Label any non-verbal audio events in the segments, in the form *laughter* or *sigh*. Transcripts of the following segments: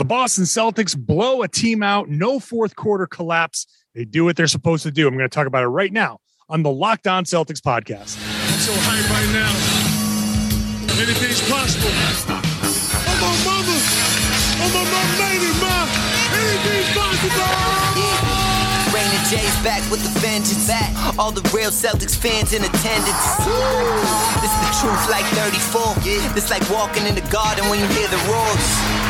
The Boston Celtics blow a team out, no fourth quarter collapse. They do what they're supposed to do. I'm going to talk about it right now on the Locked On Celtics podcast. I'm so hyped right now. Anything's possible. I'm on mother. I'm on my lady, ma. Anything's possible. Raina J's back with the vengeance. Back. All the real Celtics fans in attendance. This is the truth like 34. This like walking in the garden when you hear the roars.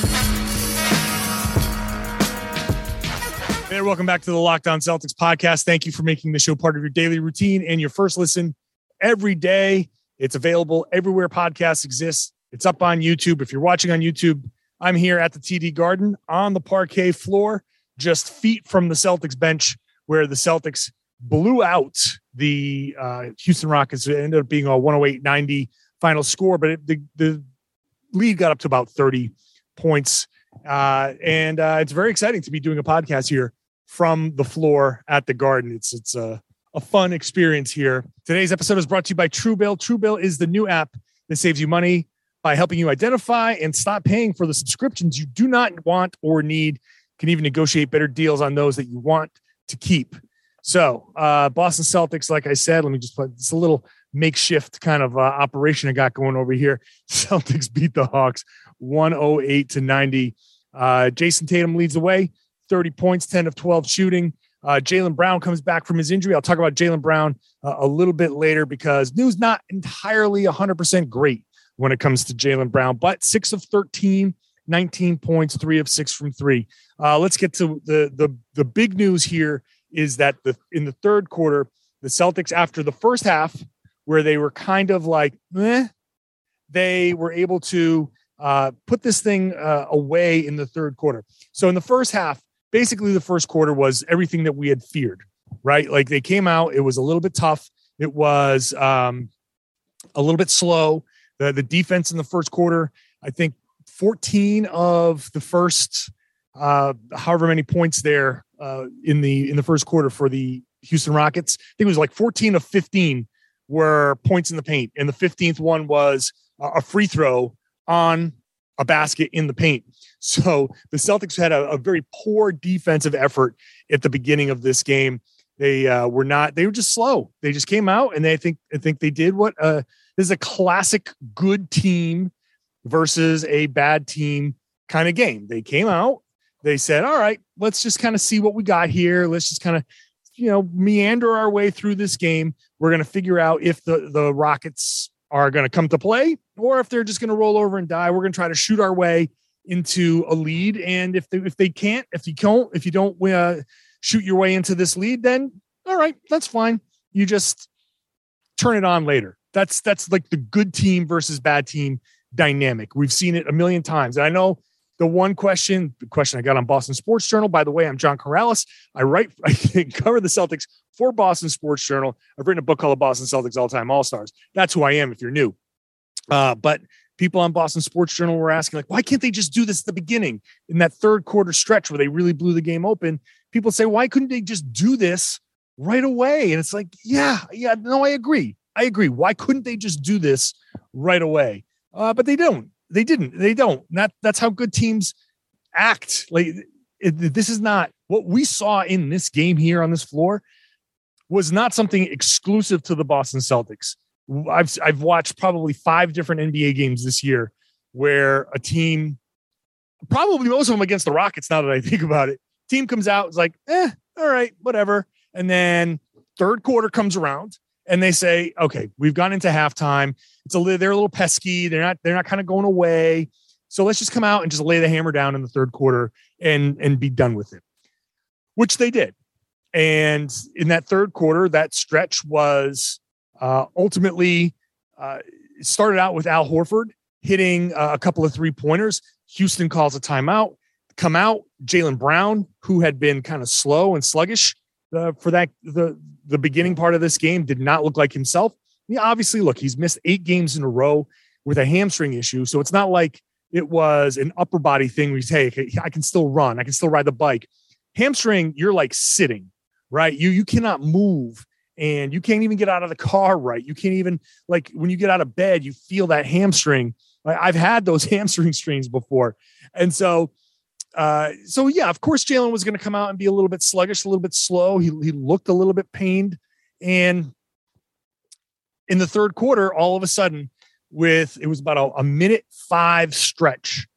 And welcome back to the Locked On Celtics podcast. Thank you for making the show part of your daily routine and your first listen every day. It's available everywhere podcasts exist. It's up on YouTube. If you're watching on YouTube, I'm here at the TD Garden on the parquet floor, just feet from the Celtics bench, where the Celtics blew out the uh, Houston Rockets. It ended up being a 108 90 final score, but it, the, the lead got up to about 30 points. Uh, and uh, it's very exciting to be doing a podcast here from the floor at the garden. It's it's a, a fun experience here. Today's episode is brought to you by Truebill. Truebill is the new app that saves you money by helping you identify and stop paying for the subscriptions you do not want or need. Can even negotiate better deals on those that you want to keep. So, uh, Boston Celtics, like I said, let me just put it's a little makeshift kind of uh, operation I got going over here. *laughs* Celtics beat the Hawks 108 to 90. Uh, Jayson Tatum leads the way. 30 points, 10 of 12 shooting. Uh, Jaylen Brown comes back from his injury. I'll talk about Jaylen Brown uh, a little bit later because news not entirely 100% great when it comes to Jaylen Brown, but six of 13, 19 points, three of six from three. Uh, let's get to the, the, the big news here is that the, in the third quarter, the Celtics, after the first half, where they were kind of like, eh, they were able to uh, put this thing uh, away in the third quarter. So in the first half, basically the first quarter was everything that we had feared, right? Like they came out, it was a little bit tough. It was um, a little bit slow. The, the defense in the first quarter, I think 14 of the first uh, however many points there uh, in the in the first quarter for the Houston Rockets. I think it was like 14 of 15 were points in the paint, and the 15th one was a free throw on a basket in the paint. *laughs* So the Celtics had a, a very poor defensive effort at the beginning of this game. They uh, were not. They were just slow. They just came out, and they I think I think they did what uh, this is a classic good team versus a bad team kind of game. They came out. They said, "All right, let's just kind of see what we got here. Let's just kind of." You know, meander our way through this game. We're going to figure out if the the Rockets are going to come to play or if they're just going to roll over and die. We're going to try to shoot our way into a lead. And if they, if they can't, if you don't, if you don't uh, shoot your way into this lead, then all right, that's fine. You just turn it on later. That's that's like the good team versus bad team dynamic. We've seen it a million times. And I know the one question, the question I got on Boston Sports Journal. By the way, I'm John Karalis. I write, *laughs* I cover the Celtics for Boston Sports Journal. I've written a book called The Boston Celtics All Time All Stars. That's who I am. If you're new, uh, but people on Boston Sports Journal were asking, like, why can't they just do this at the beginning in that third quarter stretch where they really blew the game open? People say, why couldn't they just do this right away? And it's like, yeah, yeah, no, I agree. I agree. Why couldn't they just do this right away? Uh, but they don't. They didn't. They don't. That that's how good teams act. Like it, this is not what we saw in this game here on this floor was not something exclusive to the Boston Celtics. I've I've watched probably five different NBA games this year where a team, probably most of them against the Rockets. Now that I *laughs* think about it, team comes out is like, eh, all right, whatever, and then third quarter comes around and they say, okay, we've gone into halftime. It's a little, they're a little pesky. They're not they're not kind of going away. So let's just come out and just lay the hammer down in the third quarter and and be done with it, which they did. And in that third quarter, that stretch was uh, ultimately, uh, started out with Al Horford hitting uh, a couple of three pointers. Houston calls a timeout. come out. Jaylen Brown, who had been kind of slow and sluggish uh, for that the the beginning part of this game, did not look like himself. Obviously, look, he's missed eight games in a row with a hamstring issue, so it's not like it was an upper body thing where you say, hey, I can still run, I can still ride the bike. Hamstring, you're like sitting, right? You you cannot move and you can't even get out of the car right. You can't even like when you get out of bed, you feel that hamstring. I've had those *laughs* hamstring strains before. And so uh, so yeah, of course, Jaylen was going to come out and be a little bit sluggish, a little bit slow. He, he looked a little bit pained. And in the third quarter, all of a sudden, with it was about a, a minute five stretch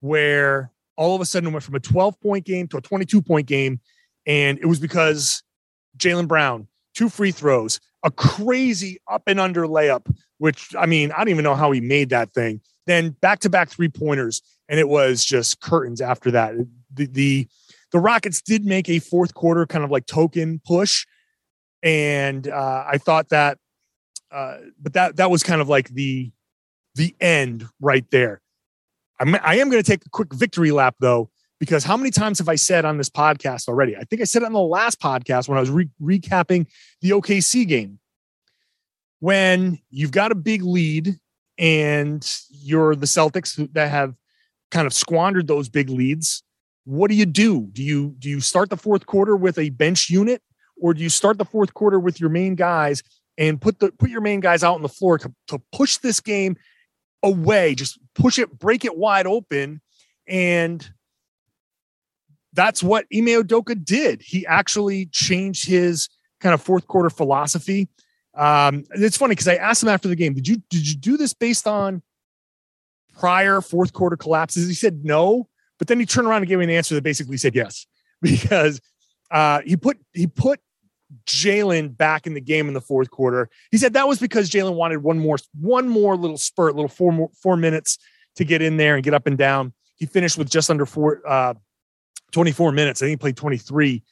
where all of a sudden went from a 12 point game to a 22 point game. And it was because Jaylen Brown, two free throws, a crazy up and under layup, which I mean, I don't even know how he made that thing. Then back to back three pointers, and it was just curtains after that. The, the the Rockets did make a fourth quarter kind of like token push, and uh, I thought that, uh, but that that was kind of like the the end right there. I'm, I am going to take a quick victory lap though, because how many times have I said on this podcast already? I think I said it on the last podcast when I was re- recapping the OKC game. When you've got a big lead and you're the Celtics that have kind of squandered those big leads, what do you do? Do you do you start the fourth quarter with a bench unit, or do you start the fourth quarter with your main guys and put the put your main guys out on the floor to, to push this game away, just push it, break it wide open. And that's what Ime Udoka did. He actually changed his kind of fourth quarter philosophy. Um, it's funny because I asked him after the game, did you did you do this based on prior fourth quarter collapses? He said no, but then he turned around and gave me an answer that basically said yes, *laughs* because uh, he put he put Jaylen back in the game in the fourth quarter. He said that was because Jaylen wanted one more one more little spurt, little four more four minutes to get in there and get up and down. He finished with just under four uh 24 minutes. I think he played 23.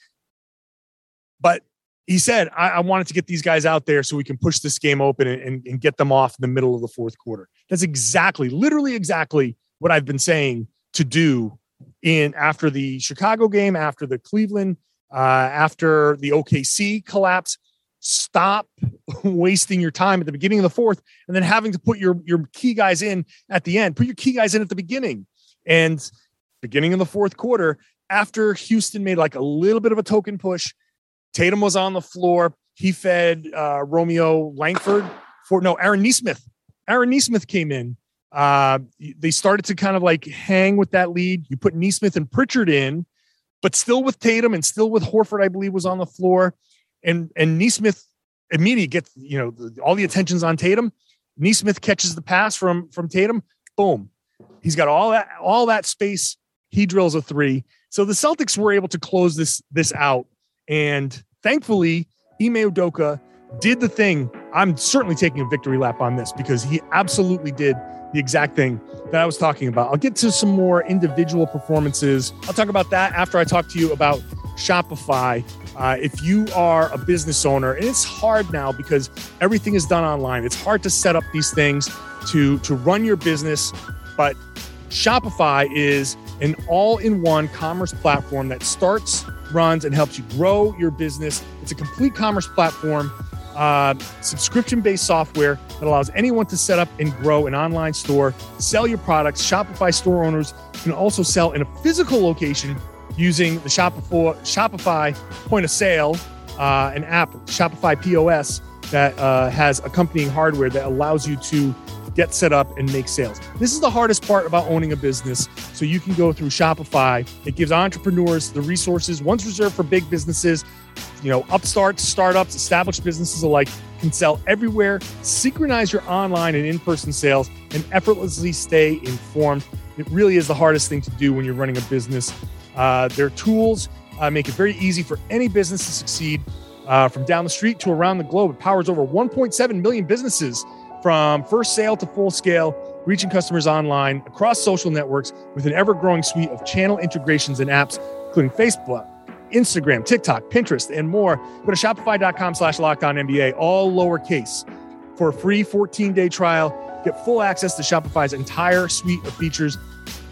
But he said, I, I, wanted to get these guys out there so we can push this game open and, and, and, get them off in the middle of the fourth quarter. That's exactly, literally exactly what I've been saying to do in after the Chicago game, after the Cleveland uh, after the OKC collapse. Stop *laughs* wasting your time at the beginning of the fourth and then having to put your, your key guys in at the end. Put your key guys in at the beginning. And beginning of the fourth quarter, after Houston made like a little bit of a token push, Tatum was on the floor. He fed uh, Romeo Langford for no Aaron Nesmith. Aaron Nesmith came in. Uh, they started to kind of like hang with that lead. You put Nesmith and Pritchard in, but still with Tatum and still with Horford, I believe, was on the floor. And and Nesmith immediately gets you know all the attention's on Tatum. Nesmith catches the pass from from Tatum. Boom, he's got all that all that space. He drills a three. So the Celtics were able to close this this out, and thankfully, Ime Udoka did the thing. I'm certainly taking a victory lap on this because he absolutely did the exact thing that I was talking about. I'll get to some more individual performances. I'll talk about that after I talk to you about Shopify. Uh, if you are a business owner, and it's hard now because everything is done online, it's hard to set up these things to, to run your business. But Shopify is an all in one commerce platform that starts, runs, and helps you grow your business. It's a complete commerce platform uh, subscription based software that allows anyone to set up and grow an online store, sell your products. Shopify store owners can also sell in a physical location using the Shopify, Shopify point of sale, uh, an app, Shopify POS, that uh, has accompanying hardware that allows you to get set up and make sales. This is the hardest part about owning a business. So you can go through Shopify. It gives entrepreneurs the resources, once reserved for big businesses, you know, upstarts, startups, established businesses alike can sell everywhere, synchronize your online and in person sales, and effortlessly stay informed. It really is the hardest thing to do when you're running a business. Uh, their tools uh, make it very easy for any business to succeed. Uh, from down the street to around the globe, it powers over 1.7 million businesses from first sale to full scale, reaching customers online across social networks with an ever growing suite of channel integrations and apps, including Facebook, Instagram, TikTok, Pinterest, and more. Go to shopify.com slash locked on NBA, all lowercase. For a free 14 day trial, get full access to Shopify's entire suite of features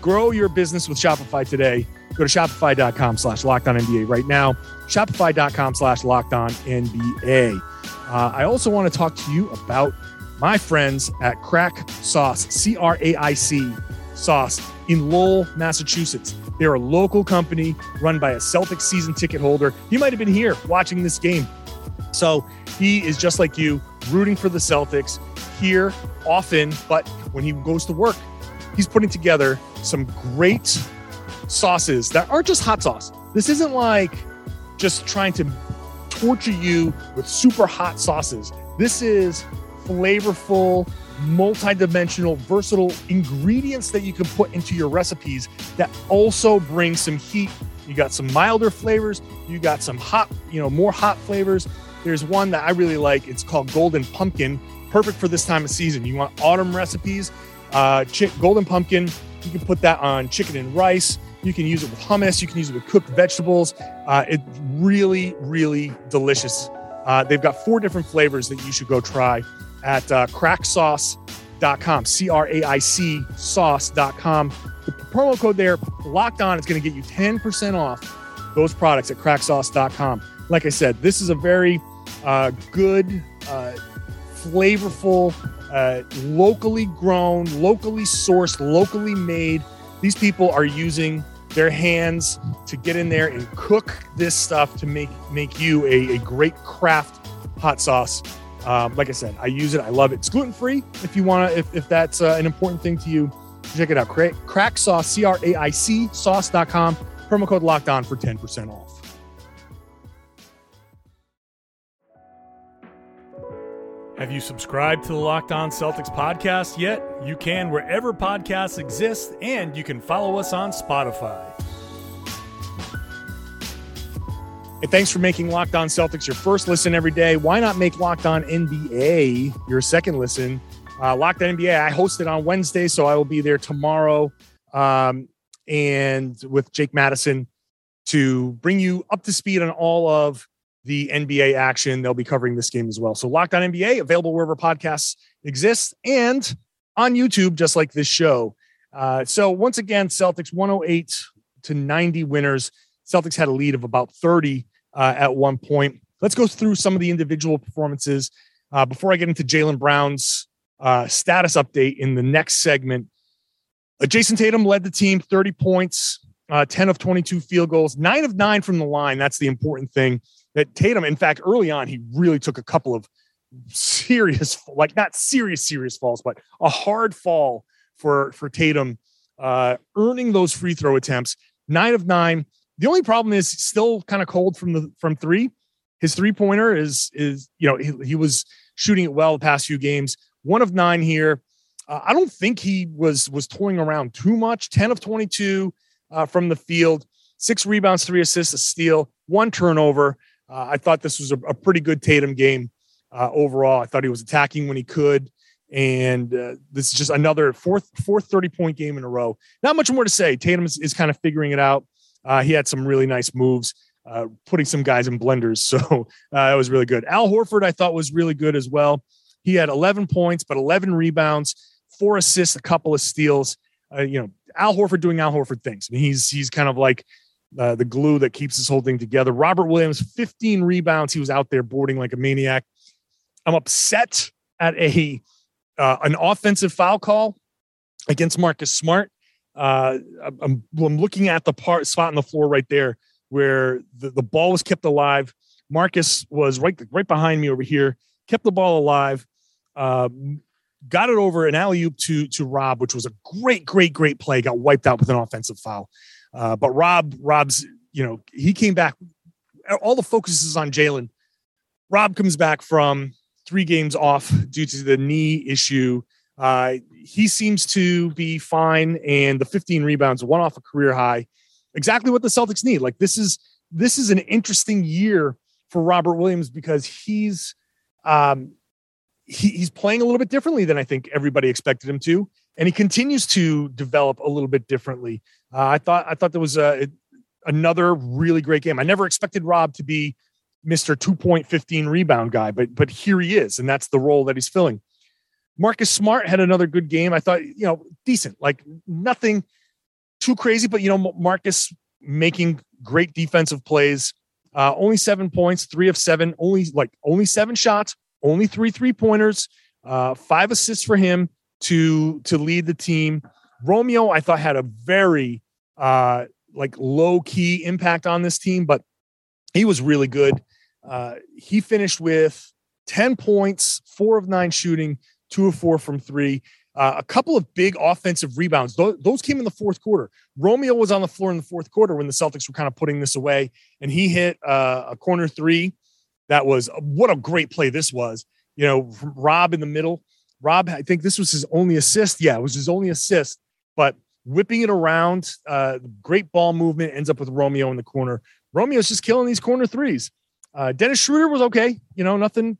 Grow your business with Shopify today. Go to shopify.com slash locked on NBA right now. Shopify.com slash locked on NBA. Uh, I also want to talk to you about my friends at Craic Sauce, C R A I C Sauce in Lowell, Massachusetts. They're a local company run by a Celtics season ticket holder. He might have been here watching this game. So he is just like you, rooting for the Celtics here often, but when he goes to work, he's putting together some great sauces that aren't just hot sauce. This isn't like just trying to torture you with super hot sauces. This is flavorful, multi-dimensional, versatile ingredients that you can put into your recipes that also bring some heat. You got some milder flavors, you got some hot, you know, more hot flavors. There's one that I really like. It's called Golden Pumpkin. Perfect for this time of season. You want autumn recipes? Uh, chick, golden pumpkin. You can put that on chicken and rice. You can use it with hummus. You can use it with cooked vegetables. Uh, it's really, really delicious. Uh, they've got four different flavors that you should go try at uh, craicsauce.com, C R A I C sauce.com. The promo code there, locked on, is going to get you 10% off those products at craicsauce.com. Like I said, this is a very uh, good, uh, flavorful, uh, locally grown, locally sourced, locally made. These people are using their hands to get in there and cook this stuff to make make you a, a great craft hot sauce. Um, like I said, I use it. I love it. It's gluten free. If you want to, if, if that's uh, an important thing to you, check it out. Crack, crack sauce, C R A I C sauce.com. Promo code locked on for 10% off. Have you subscribed to the Locked On Celtics podcast yet? You can wherever podcasts exist, and you can follow us on Spotify. Hey, thanks for making Locked On Celtics your first listen every day. Why not make Locked On NBA your second listen? Uh, Locked On NBA, I host it on Wednesday, so I will be there tomorrow um, and with Jake Madison to bring you up to speed on all of the NBA action. They'll be covering this game as well. So Locked On NBA, available wherever podcasts exist and on YouTube, just like this show. Uh, so once again, Celtics 108 to 90 winners. Celtics had a lead of about 30 uh, at one point. Let's go through some of the individual performances uh, before I get into Jaylen Brown's uh, status update in the next segment. Uh, Jayson Tatum led the team 30 points, uh, 10 of 22 field goals, nine of nine from the line. That's the important thing that Tatum, in fact, early on, he really took a couple of serious, like not serious, serious falls, but a hard fall for for Tatum, uh, earning those free throw attempts. Nine of nine. The only problem is still kind of cold from the from three. His three pointer is is you know he, he was shooting it well the past few games. One of nine here. Uh, I don't think he was was toying around too much. Ten of twenty two uh, from the field. Six rebounds, three assists, a steal, one turnover. Uh, I thought this was a, a pretty good Tatum game uh, overall. I thought he was attacking when he could, and uh, this is just another fourth fourth thirty point game in a row. Not much more to say. Tatum is, is kind of figuring it out. Uh, he had some really nice moves, uh, putting some guys in blenders, *laughs* so uh, that was really good. Al Horford, I thought was really good as well. He had 11 points, but 11 rebounds, four assists, a couple of steals. you know, Al Horford doing Al Horford things. I mean, he's he's kind of like uh, the glue that keeps this whole thing together. Robert Williams, 15 rebounds. He was out there boarding like a maniac. I'm upset at a uh, an offensive foul call against Marcus Smart. Uh, I'm, I'm looking at the part spot on the floor right there where the, the ball was kept alive. Marcus was right right behind me over here, kept the ball alive, uh, got it over an alley oop to to Rob, which was a great, great, great play. Got wiped out with an offensive foul. Uh, but Rob, Rob's, you know, he came back. All the focus is on Jaylen. Rob comes back from three games off due to the knee issue. Uh, he seems to be fine, and the 15 rebounds, one off a career high, exactly what the Celtics need. Like this is this is an interesting year for Robert Williams because he's um, he, he's playing a little bit differently than I think everybody expected him to, and he continues to develop a little bit differently. Uh, I thought I thought there was a, another really great game. I never expected Rob to be point fifteen rebound guy, but but here he is, and that's the role that he's filling. Marcus Smart had another good game. I thought, you know, decent, like nothing, too crazy, but you know, Marcus making great defensive plays. Uh, only seven points, three of seven, only like only seven shots, only three three pointers, uh, five assists for him to to lead the team. Romeo, I thought had a very uh, like low key impact on this team, but he was really good. Uh, he finished with 10 points, four of nine shooting, two of four from three. Uh, a couple of big offensive rebounds. Those, those, came in the fourth quarter. Romeo was on the floor in the fourth quarter when the Celtics were kind of putting this away, and he hit uh, a corner three. That was what a great play this was. You know, Rob in the middle. Rob, I think this was his only assist. Yeah, it was his only assist, but whipping it around, uh, great ball movement ends up with Romeo in the corner. Romeo's just killing these corner threes. Uh, Dennis Schroeder was okay. You know, nothing.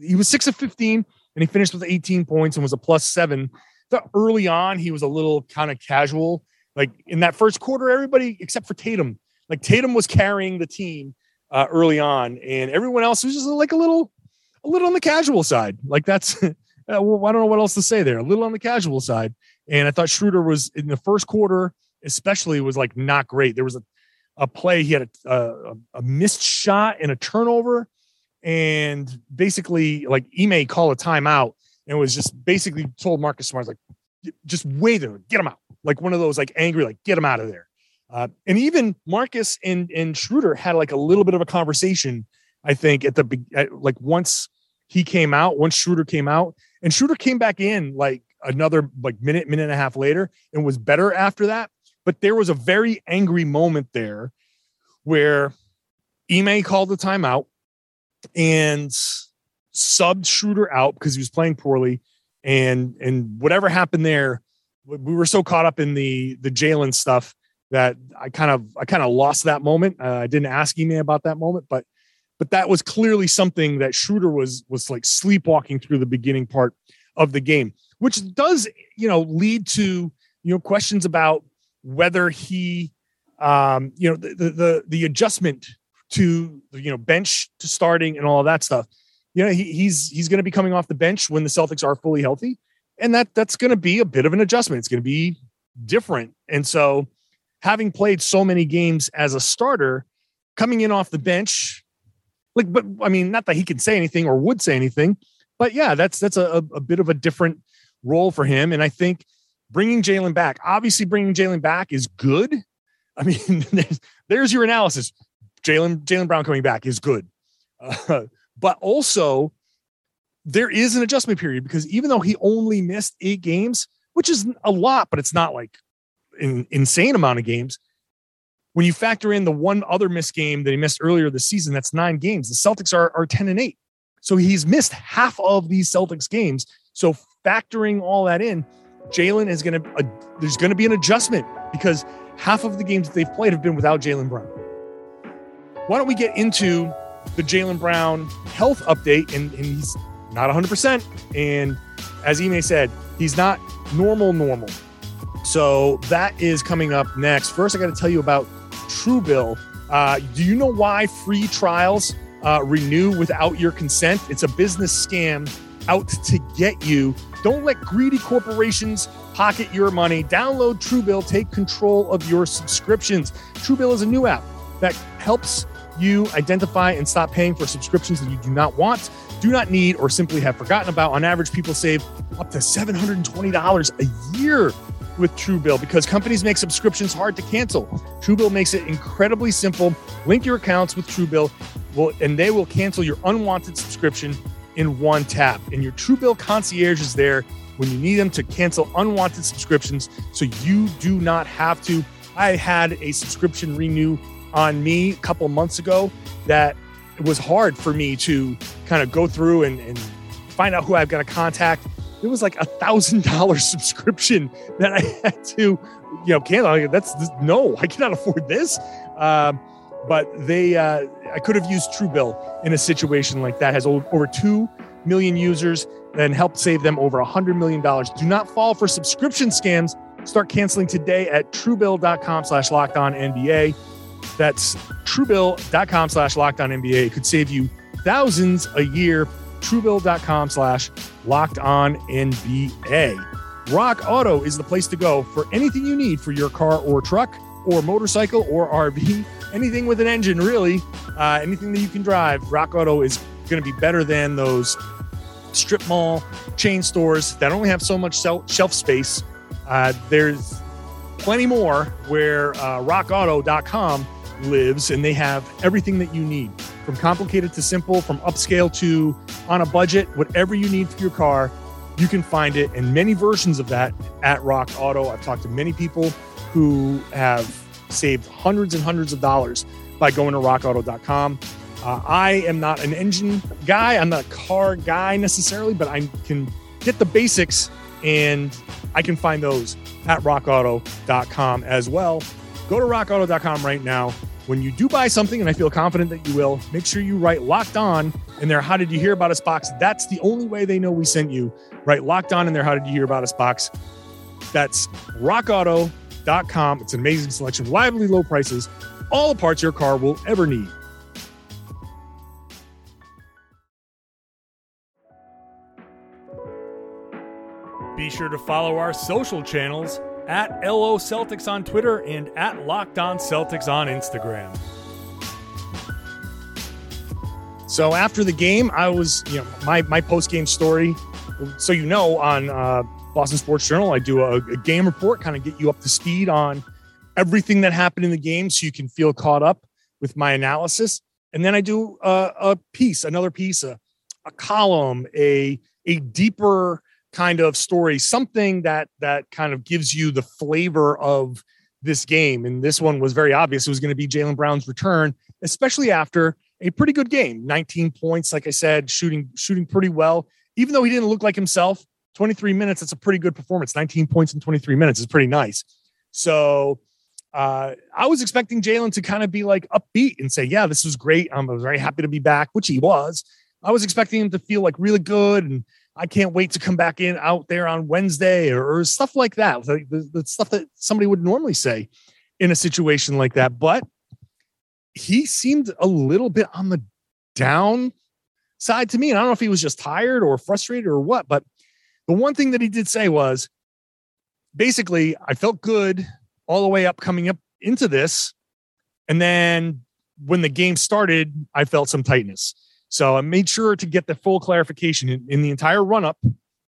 He was six of 15 and he finished with 18 points and was a plus seven. The early on, he was a little kind of casual. Like in that first quarter, everybody except for Tatum, like Tatum was carrying the team uh, early on, and everyone else was just like a little, a little on the casual side. Like that's, *laughs* uh, I don't know what else to say there. A little on the casual side. And I thought Schroeder was in the first quarter, especially, was like not great. There was a, a play he had a, a, a missed shot and a turnover and basically like Ime called a timeout and was just basically told Marcus Smart like just wait there, get him out. Like one of those like angry, like get him out of there. Uh, and even Marcus and and Schroeder had like a little bit of a conversation, I think, at the at, like once he came out, once Schroeder came out, and Schroeder came back in like another like minute, minute and a half later, and was better after that. But there was a very angry moment there where Ime called the timeout and subbed Schroeder out because he was playing poorly. And and whatever happened there, we were so caught up in the the Jaylen stuff that I kind of I kind of lost that moment. Uh, I didn't ask Ime about that moment, but but that was clearly something that Schroeder was was like sleepwalking through the beginning part of the game, which does you know lead to you know questions about whether he um you know the the the adjustment to you know bench to starting and all that stuff. You know, he, he's he's going to be coming off the bench when the Celtics are fully healthy, and that that's going to be a bit of an adjustment. It's going to be different, and so having played so many games as a starter, coming in off the bench, like, but I mean, not that he can say anything or would say anything, but yeah, that's that's a, a bit of a different role for him, and I think bringing Jaylen back, obviously bringing Jaylen back is good. I mean, *laughs* there's, there's your analysis. Jaylen Jaylen Brown coming back is good, uh, *laughs* but also there is an adjustment period because even though he only missed eight games, which is a lot, but it's not like an insane amount of games. When you factor in the one other missed game that he missed earlier this season, that's nine games. The Celtics are, are 10 and 8. So he's missed half of these Celtics games. So factoring all that in, Jaylen is going to, uh, there's going to be an adjustment because half of the games that they've played have been without Jaylen Brown why don't we get into the Jaylen Brown health update? And, and he's not 100%. And as Ime said, he's not normal, normal. So that is coming up next. First, I got to tell you about Truebill. Uh, do you know why free trials uh, renew without your consent? It's a business scam out to get you. Don't let greedy corporations pocket your money. Download Truebill, take control of your subscriptions. Truebill is a new app that helps you identify and stop paying for subscriptions that you do not want, do not need, or simply have forgotten about. On average, people save up to $720 a year with Truebill because companies make subscriptions hard to cancel. Truebill makes it incredibly simple. Link your accounts with Truebill, and they will cancel your unwanted subscription in one tap. And your Truebill concierge is there when you need them to cancel unwanted subscriptions so you do not have to. I had a subscription renew on me a couple months ago that it was hard for me to kind of go through and, and find out who I've got to contact. It was like a thousand dollar *laughs* subscription that I had to, you know, cancel. That's no, I cannot afford this. Um, but they, uh, I could have used Truebill in a situation like that. Has over two million users and helped save them over a hundred million dollars. Do not fall for subscription scams. Start canceling today at truebill.com That's truebill.com slash locked on NBA. It could save you thousands a year. Truebill.com slash locked on NBA. Rock Auto is the place to go for anything you need for your car or truck or motorcycle or RV, anything with an engine, really, uh, anything that you can drive. Rock Auto is going to be better than those strip mall chain stores that only have so much shelf space. Uh, there's plenty more where uh, rockauto.com lives and they have everything that you need from complicated to simple, from upscale to on a budget, whatever you need for your car, you can find it in many versions of that at Rock Auto. I've talked to many people who have saved hundreds and hundreds of dollars by going to rockauto.com. Uh, I am not an engine guy. I'm not a car guy necessarily, but I can get the basics and I can find those at rockauto.com as well. Go to rockauto.com right now. When you do buy something, and I feel confident that you will, make sure you write locked on in their How Did You Hear About Us box. That's the only way they know we sent you. Write locked on in their How Did You Hear About Us box. That's rockauto.com. It's an amazing selection, reliably low prices, all the parts your car will ever need. Be sure to follow our social channels at LO Celtics on Twitter and at Locked On Celtics on Instagram. So after the game, I was, you know, my my post game story. So you know, on uh, Boston Sports Journal, I do a, a game report, kind of get you up to speed on everything that happened in the game, so you can feel caught up with my analysis. And then I do a, a piece, another piece, a, a column, a a deeper kind of story, something that that kind of gives you the flavor of this game. And this one was very obvious. It was going to be Jaylen Brown's return, especially after a pretty good game. 19 points, like I said, shooting shooting pretty well. Even though he didn't look like himself, 23 minutes, that's a pretty good performance. 19 points in 23 minutes is pretty nice. So uh, I was expecting Jaylen to kind of be like upbeat and say, Yeah, this was great. I'm very happy to be back, which he was. I was expecting him to feel like really good and I can't wait to come back in out there on Wednesday or, or stuff like that. Like the, the stuff that somebody would normally say in a situation like that. But he seemed a little bit on the down side to me. And I don't know if he was just tired or frustrated or what, but the one thing that he did say was basically, I felt good all the way up coming up into this. And then when the game started, I felt some tightness. So I made sure to get the full clarification in, in the entire run up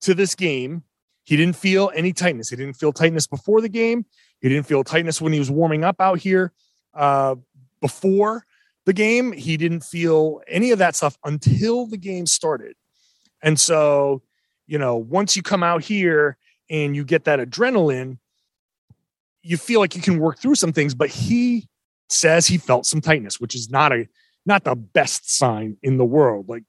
to this game. He didn't feel any tightness. He didn't feel tightness before the game. He didn't feel tightness when he was warming up out here uh, before the game. He didn't feel any of that stuff until the game started. And so, you know, once you come out here and you get that adrenaline, you feel like you can work through some things. But he says he felt some tightness, which is not a not the best sign in the world. Like,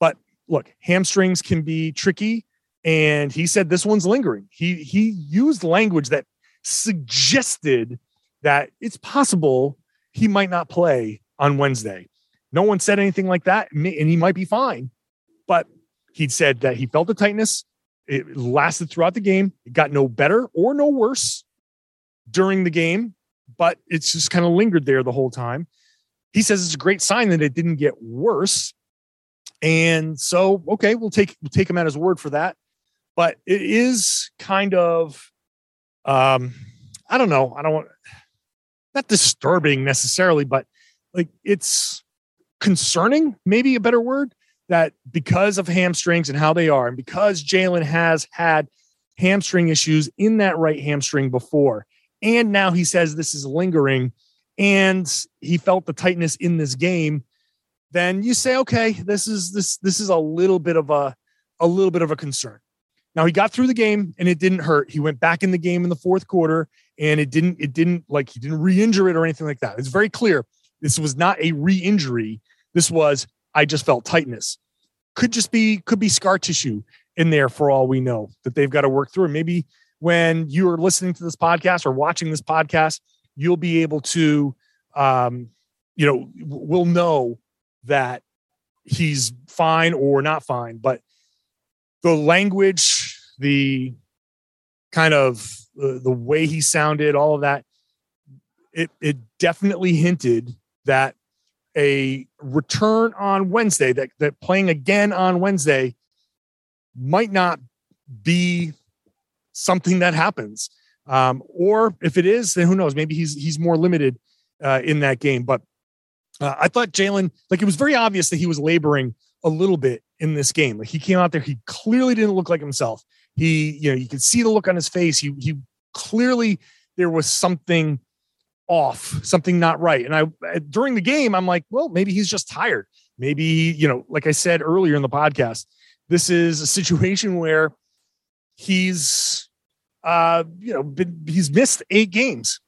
but look, hamstrings can be tricky. And he said this one's lingering. He he used language that suggested that it's possible he might not play on Wednesday. No one said anything like that, and he might be fine. But he'd said that he felt the tightness. It lasted throughout the game. It got no better or no worse during the game, but it's just kind of lingered there the whole time he says it's a great sign that it didn't get worse. And so, okay, we'll take we'll take him at his word for that. But it is kind of, um, I don't know, I don't want not disturbing necessarily, but like it's concerning, maybe a better word, that because of hamstrings and how they are, and because Jaylen has had hamstring issues in that right hamstring before, and now he says this is lingering and he felt the tightness in this game, then you say, okay, this is this this is a little bit of a a little bit of a concern. Now he got through the game and it didn't hurt. He went back in the game in the fourth quarter and it didn't it didn't like he didn't re-injure it or anything like that. It's very clear. This was not a re-injury. This was I just felt tightness. Could just be could be scar tissue in there for all we know that they've got to work through. And maybe when you are listening to this podcast or watching this podcast, you'll be able to um, you know we'll know that he's fine or not fine but the language the kind of uh, the way he sounded all of that it it definitely hinted that a return on Wednesday that that playing again on Wednesday might not be something that happens. Um, or if it is, then who knows? Maybe he's he's more limited uh, in that game. But uh, I thought Jaylen, like it was very obvious that he was laboring a little bit in this game. Like he came out there, he clearly didn't look like himself. He, you know, you could see the look on his face. He he clearly there was something off, something not right. And I during the game, I'm like, well, maybe he's just tired. Maybe, you know, like I said earlier in the podcast, this is a situation where he's uh, you know, been, he's missed eight games.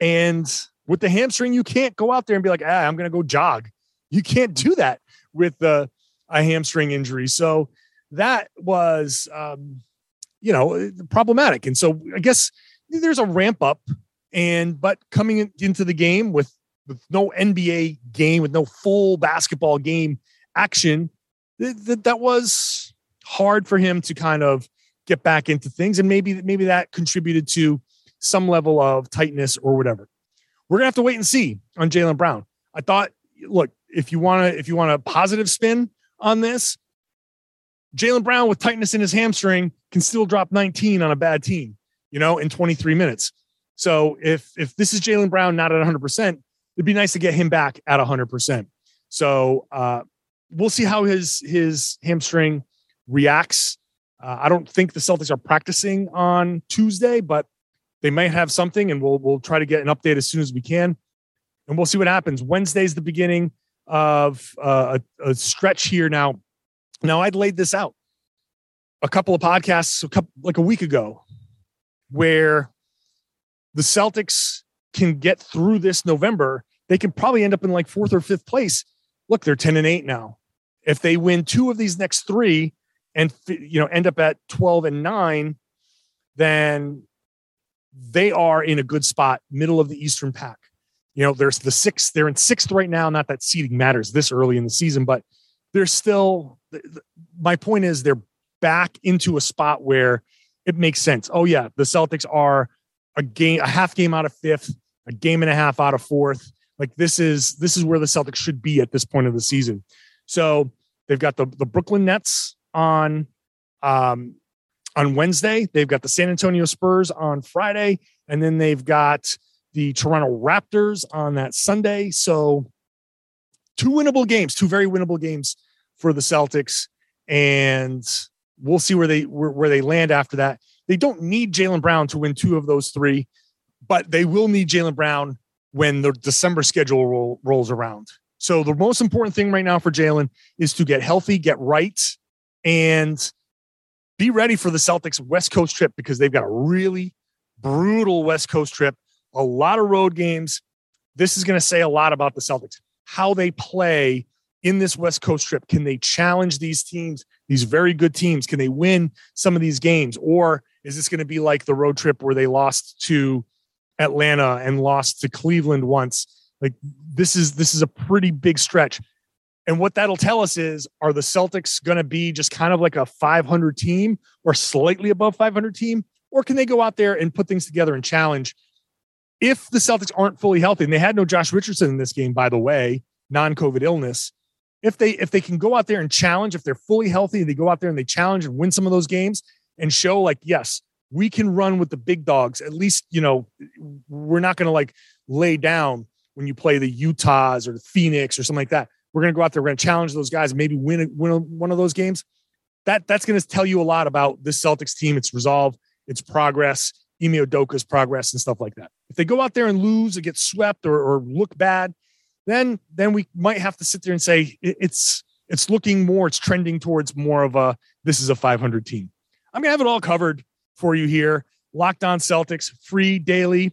And with the hamstring, you can't go out there and be like, ah, I'm gonna go jog. You can't do that with the a hamstring injury. So that was um, you know, problematic. And so I guess there's a ramp up and but coming in, into the game with with no NBA game, with no full basketball game action, that that was hard for him to kind of get back into things, and maybe maybe that contributed to some level of tightness or whatever. We're gonna have to wait and see on Jaylen Brown. I thought, look, if you want to if you want a positive spin on this, Jaylen Brown with tightness in his hamstring can still drop 19 on a bad team, you know, in 23 minutes. So if if this is Jaylen Brown not at 100, percent it'd be nice to get him back at 100. percent So uh, we'll see how his his hamstring reacts. Uh, I don't think the Celtics are practicing on Tuesday, but they might have something, and we'll we'll try to get an update as soon as we can, and we'll see what happens. Wednesday's the beginning of uh, a, a stretch here now. Now I'd laid this out a couple of podcasts, a couple like a week ago, where the Celtics can get through this November, they can probably end up in like fourth or fifth place. Look, they're 10 and 8 now. If they win two of these next three and you know end up at 12 and 9, then they are in a good spot, middle of the Eastern Pack. You know, there's the sixth, they're in sixth right now. Not that seeding matters this early in the season, but they're still my point is they're back into a spot where it makes sense. Oh, yeah, the Celtics are a game, a half game out of fifth, a game and a half out of fourth. Like this is this is where the Celtics should be at this point of the season. So they've got the the Brooklyn Nets on um on Wednesday. They've got the San Antonio Spurs on Friday, and then they've got the Toronto Raptors on that Sunday. So two winnable games, two very winnable games for the Celtics, and we'll see where they where, where they land after that. They don't need Jaylen Brown to win two of those three, but they will need Jaylen Brown when the December schedule roll, rolls around. So the most important thing right now for Jaylen is to get healthy, get right, and be ready for the Celtics West Coast trip because they've got a really brutal West Coast trip, a lot of road games. This is going to say a lot about the Celtics, how they play in this West Coast trip. Can they challenge these teams, these very good teams? Can they win some of these games? Or is this going to be like the road trip where they lost to Atlanta and lost to Cleveland once? Like this is this is a pretty big stretch. And what that'll tell us is are the Celtics going to be just kind of like a 500 team or slightly above 500 team or can they go out there and put things together and challenge if the Celtics aren't fully healthy and they had no Josh Richardson in this game by the way, non-COVID illness, if they if they can go out there and challenge if they're fully healthy, they go out there and they challenge and win some of those games and show like, yes, we can run with the big dogs. At least, you know, we're not going to like lay down when you play the Utahs or the Phoenix or something like that. We're going to go out there. We're going to challenge those guys and maybe win, win one of those games. That that's going to tell you a lot about this Celtics team, its resolve, its progress, Ime Udoka's progress, and stuff like that. If they go out there and lose or get swept or, or look bad, then then we might have to sit there and say it's it's looking more, it's trending towards more of a this is a 500 team. I'm going to have it all covered for you here. Locked on Celtics, free daily,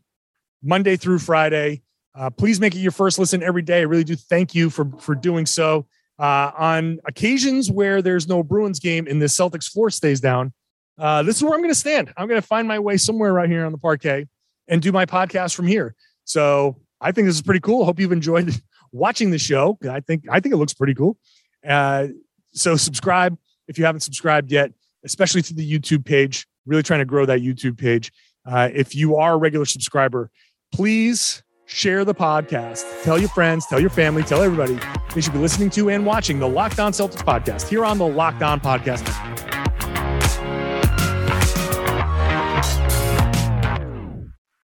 Monday through Friday. Uh, please make it your first listen every day. I really do thank you for for doing so. Uh, on occasions where there's no Bruins game and the Celtics floor stays down, uh, this is where I'm going to stand. I'm going to find my way somewhere right here on the parquet and do my podcast from here. So I think this is pretty cool. Hope you've enjoyed *laughs* watching the show. I think I think it looks pretty cool. Uh, so subscribe if you haven't subscribed yet especially to the YouTube page. Really trying to grow that YouTube page. Uh, if you are a regular subscriber, please share the podcast. Tell your friends, tell your family, tell everybody they should be listening to and watching the Locked On Celtics podcast here on the Locked On Podcast.